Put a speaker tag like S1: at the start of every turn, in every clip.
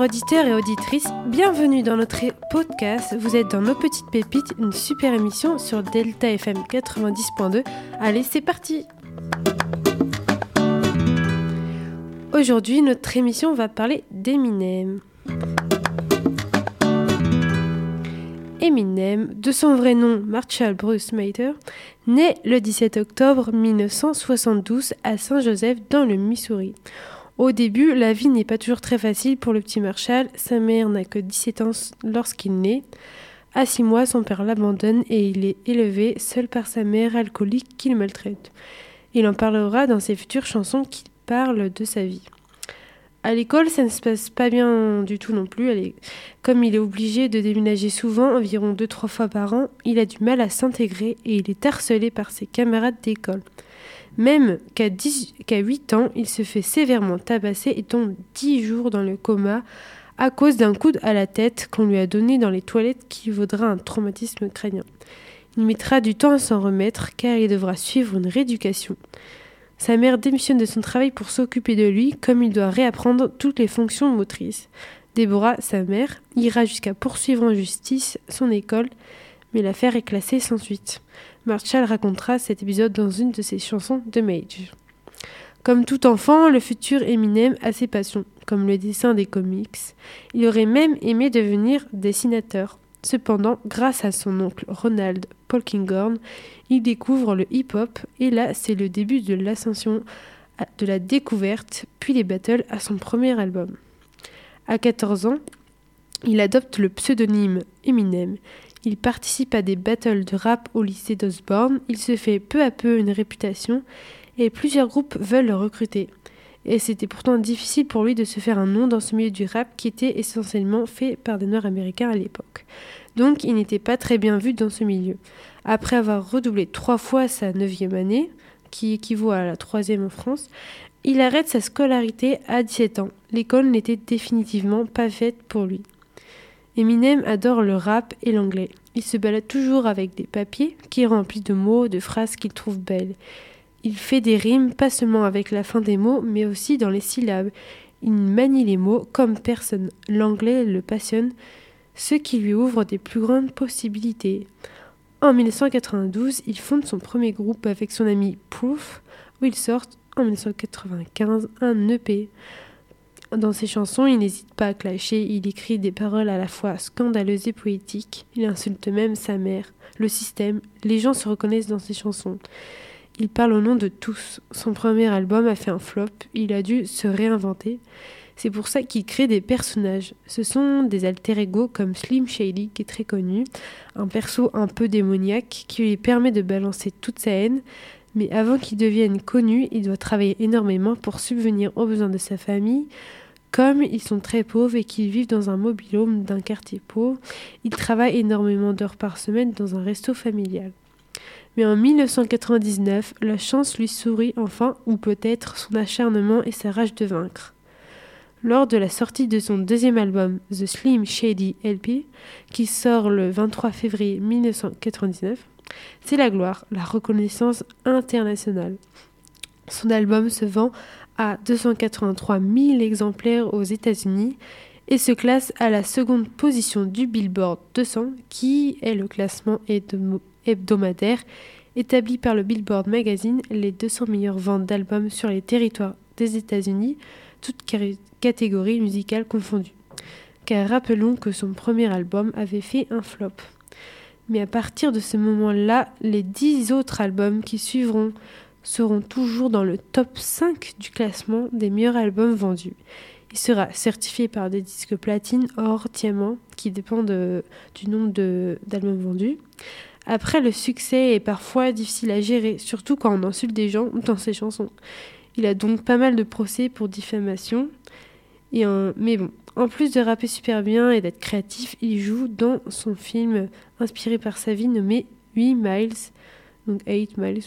S1: Auditeurs et auditrices, bienvenue dans notre podcast. Vous êtes dans Nos Petites Pépites, une super émission sur Delta FM 90.2. Allez, c'est parti Aujourd'hui, notre émission va parler d'Eminem. Eminem, de son vrai nom Marshall Bruce Mater, naît le 17 octobre 1972 à Saint-Joseph dans le Missouri. Au début, la vie n'est pas toujours très facile pour le petit Marshall. Sa mère n'a que 17 ans lorsqu'il naît. À 6 mois, son père l'abandonne et il est élevé seul par sa mère alcoolique qu'il maltraite. Il en parlera dans ses futures chansons qui parlent de sa vie. À l'école, ça ne se passe pas bien du tout non plus. Comme il est obligé de déménager souvent, environ 2-3 fois par an, il a du mal à s'intégrer et il est harcelé par ses camarades d'école. Même qu'à 8 ans, il se fait sévèrement tabasser et tombe 10 jours dans le coma à cause d'un coup à la tête qu'on lui a donné dans les toilettes qui vaudra un traumatisme crânien. Il mettra du temps à s'en remettre car il devra suivre une rééducation. Sa mère démissionne de son travail pour s'occuper de lui comme il doit réapprendre toutes les fonctions motrices. Déborah, sa mère, ira jusqu'à poursuivre en justice son école, mais l'affaire est classée sans suite. Marshall racontera cet épisode dans une de ses chansons de Mage. Comme tout enfant, le futur Eminem a ses passions, comme le dessin des comics. Il aurait même aimé devenir dessinateur. Cependant, grâce à son oncle Ronald Polkinghorn, il découvre le hip-hop et là, c'est le début de l'ascension de la découverte, puis les battles à son premier album. À 14 ans, il adopte le pseudonyme Eminem. Il participe à des battles de rap au lycée d'Osborne, il se fait peu à peu une réputation et plusieurs groupes veulent le recruter. Et c'était pourtant difficile pour lui de se faire un nom dans ce milieu du rap qui était essentiellement fait par des Noirs américains à l'époque. Donc il n'était pas très bien vu dans ce milieu. Après avoir redoublé trois fois sa neuvième année, qui équivaut à la troisième en France, il arrête sa scolarité à 17 ans. L'école n'était définitivement pas faite pour lui. Eminem adore le rap et l'anglais. Il se balade toujours avec des papiers qui remplis de mots, de phrases qu'il trouve belles. Il fait des rimes pas seulement avec la fin des mots, mais aussi dans les syllabes. Il manie les mots comme personne. L'anglais le passionne, ce qui lui ouvre des plus grandes possibilités. En 1992, il fonde son premier groupe avec son ami Proof, où il sort en 1995 un EP. Dans ses chansons, il n'hésite pas à clasher, il écrit des paroles à la fois scandaleuses et poétiques, il insulte même sa mère, le système, les gens se reconnaissent dans ses chansons. Il parle au nom de tous. Son premier album a fait un flop, il a dû se réinventer. C'est pour ça qu'il crée des personnages. Ce sont des alter ego comme Slim Shady, qui est très connu, un perso un peu démoniaque qui lui permet de balancer toute sa haine, mais avant qu'il devienne connu, il doit travailler énormément pour subvenir aux besoins de sa famille. Comme ils sont très pauvres et qu'ils vivent dans un mobilhome d'un quartier pauvre, il travaille énormément d'heures par semaine dans un resto familial. Mais en 1999, la chance lui sourit enfin, ou peut-être son acharnement et sa rage de vaincre. Lors de la sortie de son deuxième album, The Slim Shady LP, qui sort le 23 février 1999, c'est la gloire, la reconnaissance internationale. Son album se vend à 283 000 exemplaires aux États-Unis et se classe à la seconde position du Billboard 200, qui est le classement hebdomadaire établi par le Billboard Magazine, les 200 meilleures ventes d'albums sur les territoires des États-Unis, toutes catégories musicales confondues. Car rappelons que son premier album avait fait un flop. Mais à partir de ce moment-là, les dix autres albums qui suivront seront toujours dans le top 5 du classement des meilleurs albums vendus. Il sera certifié par des disques platine, or, diamant, qui dépendent du nombre d'albums vendus. Après, le succès est parfois difficile à gérer, surtout quand on insulte des gens dans ses chansons. Il a donc pas mal de procès pour diffamation. Et mais bon, en plus de rapper super bien et d'être créatif, il joue dans son film inspiré par sa vie nommé 8 Miles, donc 8 Miles,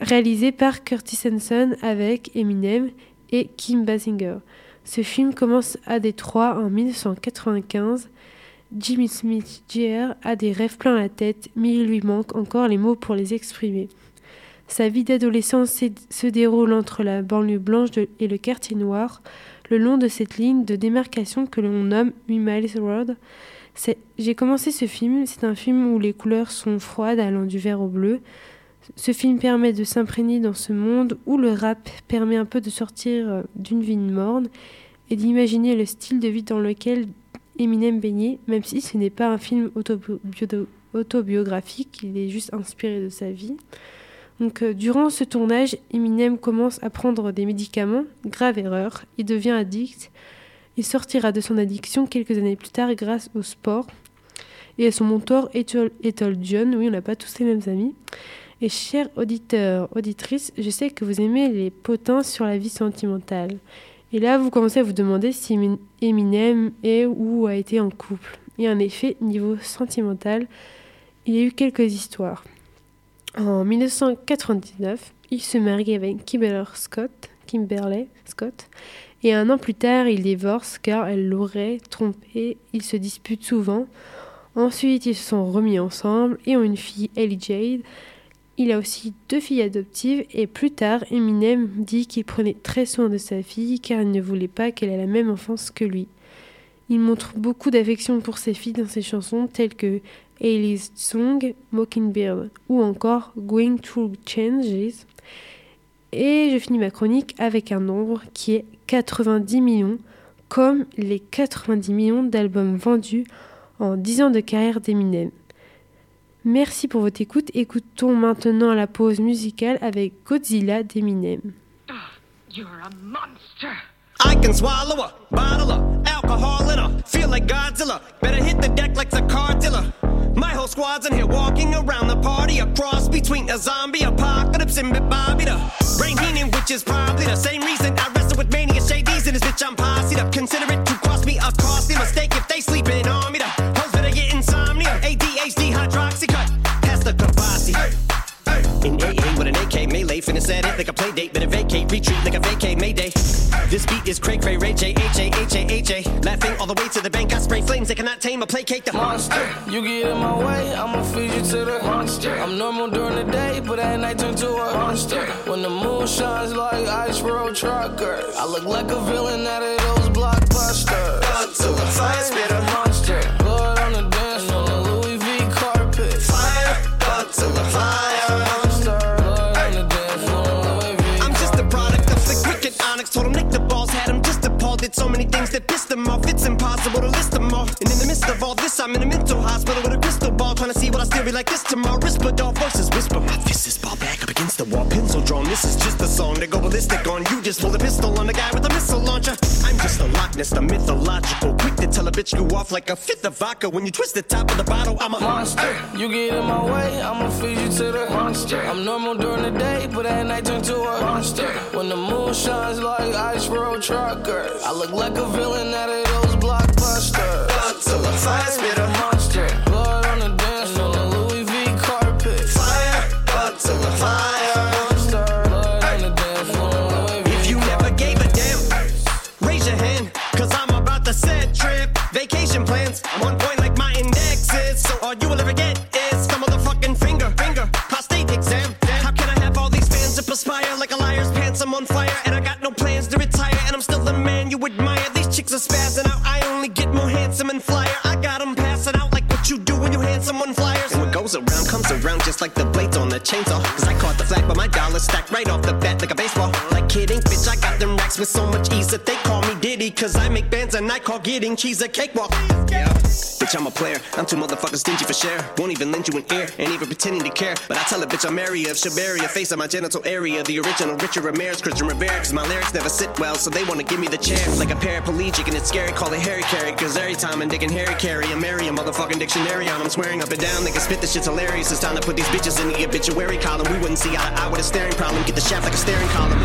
S1: réalisé par Curtis Hanson avec Eminem et Kim Basinger. Ce film commence à Détroit en 1995. Jimmy Smith Jr. a des rêves plein la tête, mais il lui manque encore les mots pour les exprimer.
S2: Sa vie d'adolescent se déroule entre la banlieue blanche et le quartier noir, le long de cette ligne de démarcation que l'on nomme 8 Miles Road. J'ai commencé ce film, c'est un film où les couleurs sont froides allant du vert au bleu. Ce film permet de s'imprégner dans ce monde où le rap permet un peu de sortir euh, d'une vie morne et d'imaginer le style de vie dans lequel Eminem baignait, même si ce n'est pas un film autobiographique, il est juste inspiré de sa vie. Donc, euh, durant ce tournage, Eminem commence à prendre des médicaments, grave erreur, il devient addict. Il sortira de son addiction quelques années plus tard grâce au sport et à son mentor Ethel John. Oui, on n'a pas tous les mêmes amis. Et chers auditeurs, auditrices, je sais que vous aimez les potins sur la vie sentimentale. Et là, vous commencez à vous demander si Eminem est ou a été en couple. Et en effet, niveau sentimental, il y a eu quelques histoires. En 1999, il se marie avec Scott, Kimberly Scott, et un an plus tard, il divorce car elle l'aurait trompé. Ils se disputent souvent. Ensuite, ils se sont remis ensemble et ont une fille, Ellie Jade. Il a aussi deux filles adoptives et plus tard, Eminem dit qu'il prenait très soin de sa fille car il ne voulait pas qu'elle ait la même enfance que lui. Il montre beaucoup d'affection pour ses filles dans ses chansons telles que Ailey's Song, Mockingbird ou encore Going Through Changes. Et je finis ma chronique avec un nombre qui est 90 millions, comme les 90 millions d'albums vendus en 10 ans de carrière d'Eminem. Merci pour votre écoute. Écoutons maintenant la pause musicale avec Godzilla d'Eminem. You're a monster. I can swallow a bottle of alcohol in a feel like Godzilla. Better hit the deck like the cartilla. My whole squad's in here walking around the party, a cross between a zombie apocalypse and Bobby the brain healing, which is probably the same reason cray cray, Ray J, H A, H A, H A. Laughing all the way to the bank, I spray flames, they cannot tame or placate the monster. You get in my way, I'ma feed you to the monster. I'm normal during the day, but at night turn to a monster. When the moon shines like ice road truckers, I look like a villain out of those blockbusters. Up to the fire, spit a monster. Impossible to list them all. And in the midst of all this, I'm in a mental hospital with a crystal ball. Trying to see what I still be like this tomorrow. Rispadol voices whisper. My fist is ball back up against the wall. Pencil drawn. This is just a song to go ballistic on. You just pull a pistol on the guy with a missile launcher. I'm just a Loch Ness, the mythological. Quick to tell a bitch you off like a fifth of vodka. When you twist the top of the bottle, I'm a monster. You get in my way, I'ma feed you to the monster. I'm normal during the day, but at night turn to a monster. When the moon shines like ice road truckers, I look like a villain out of Until the fire spit a monster. Blood on the dance floor, Louis V carpet. Fire, until the fire. Monster. Blood on the dance floor, If you never gave a damn, raise your hand, cause I'm about to set trip. Vacation plans, I'm on point like my index is. So all you will ever get is some motherfucking finger, finger, prostate exam. How can I have all these fans that perspire like a liar's pants? I'm on fire and I got no plans to retire, and I'm still the man you admire. These chicks are spazzing out. Right off the bat like a baseball. Like kidding, bitch, I got them racks with so much ease that they call me Diddy. Cause I make bands and I call getting cheese a cakewalk. Yeah. Bitch, I'm a player. I'm too motherfucking stingy for share. Won't even lend you an ear, ain't even pretending to care. But I tell a bitch I'm area of Shabaria, face of my genital area. The original Richard Ramirez, Christian Rivera. Cause my lyrics never sit well, so they wanna give me the chair. Like a paraplegic, and it's scary, call it Harry Carry. Cause every time I'm digging Harry Carry, I'm Mary, a motherfucking dictionary on. I'm swearing up and down, they can spit this shit's hilarious. It's time to put these bitches in the obituary column. We wouldn't see eye to eye with a staring problem. Get the shaft like a staring column.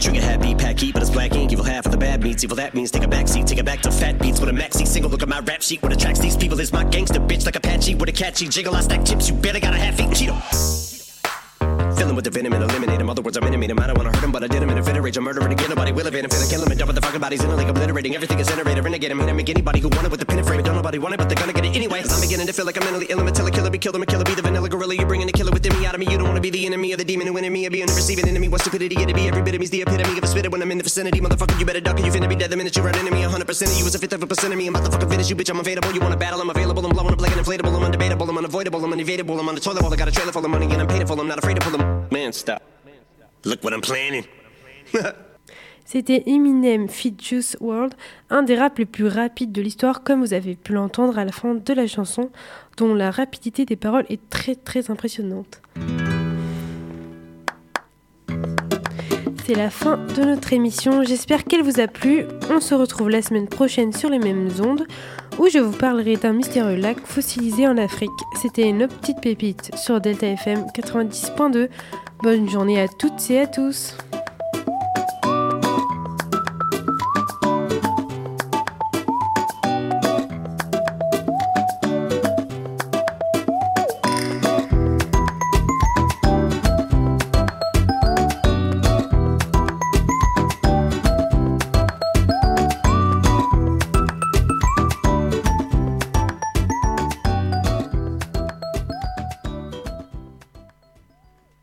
S2: Trigger happy, pack heat, but it's black ink. Evil half of the bad meats. Evil that means take a back seat, take it back to fat beats with a maxi single. Look at my rap sheet. What attracts these people is my gangster bitch like Apache with a catchy jiggle. I stack chips, you better got a half eaten Cheeto. Feeling Kill him with the venom and eliminate him. Other words, I'm intimate him. I don't wanna hurt him, but I did him in a fit of rage. I'm murdering again. Nobody will evade him. Finna kill him and dump the fucking bodies in it lake, obliterating. Everything is generated. Renegade him. I make anybody who want it with the pin and frame. Don't nobody want it, but they're gonna get it anyway. I'm beginning to feel like I'm mentally ill. Until a killer be killed. I'm a killer. Be the vanilla gorilla. You're bringing the killer within me out of me. You don't wanna be the enemy of the demon who me. Or being the receiving enemy. What stupidity it'd be. Every bit of me's the epitome of a spitter when I'm in the vicinity. Motherfucker, you better duck or you finna be dead the minute you run into me. 100% of you is a fifth of a percent of me. I'm about to fucking finish you, bitch. I'm available. You wanna battle? I'm available. I'm blowing up like an inflatable. I'm undebatable. I'm unavoidable. I'm unevadable. I'm on the toilet. I got a trailer full of money and I'm paid for. I'm not afraid to pull them. Man, stop. Look what I'm planning.
S1: C'était Eminem Feed Juice World, un des raps les plus rapides de l'histoire, comme vous avez pu l'entendre à la fin de la chanson, dont la rapidité des paroles est très très impressionnante. C'est la fin de notre émission, j'espère qu'elle vous a plu. On se retrouve la semaine prochaine sur les mêmes ondes, où je vous parlerai d'un mystérieux lac fossilisé en Afrique. C'était une petite pépite sur Delta FM 90.2. Bonne journée à toutes et à tous.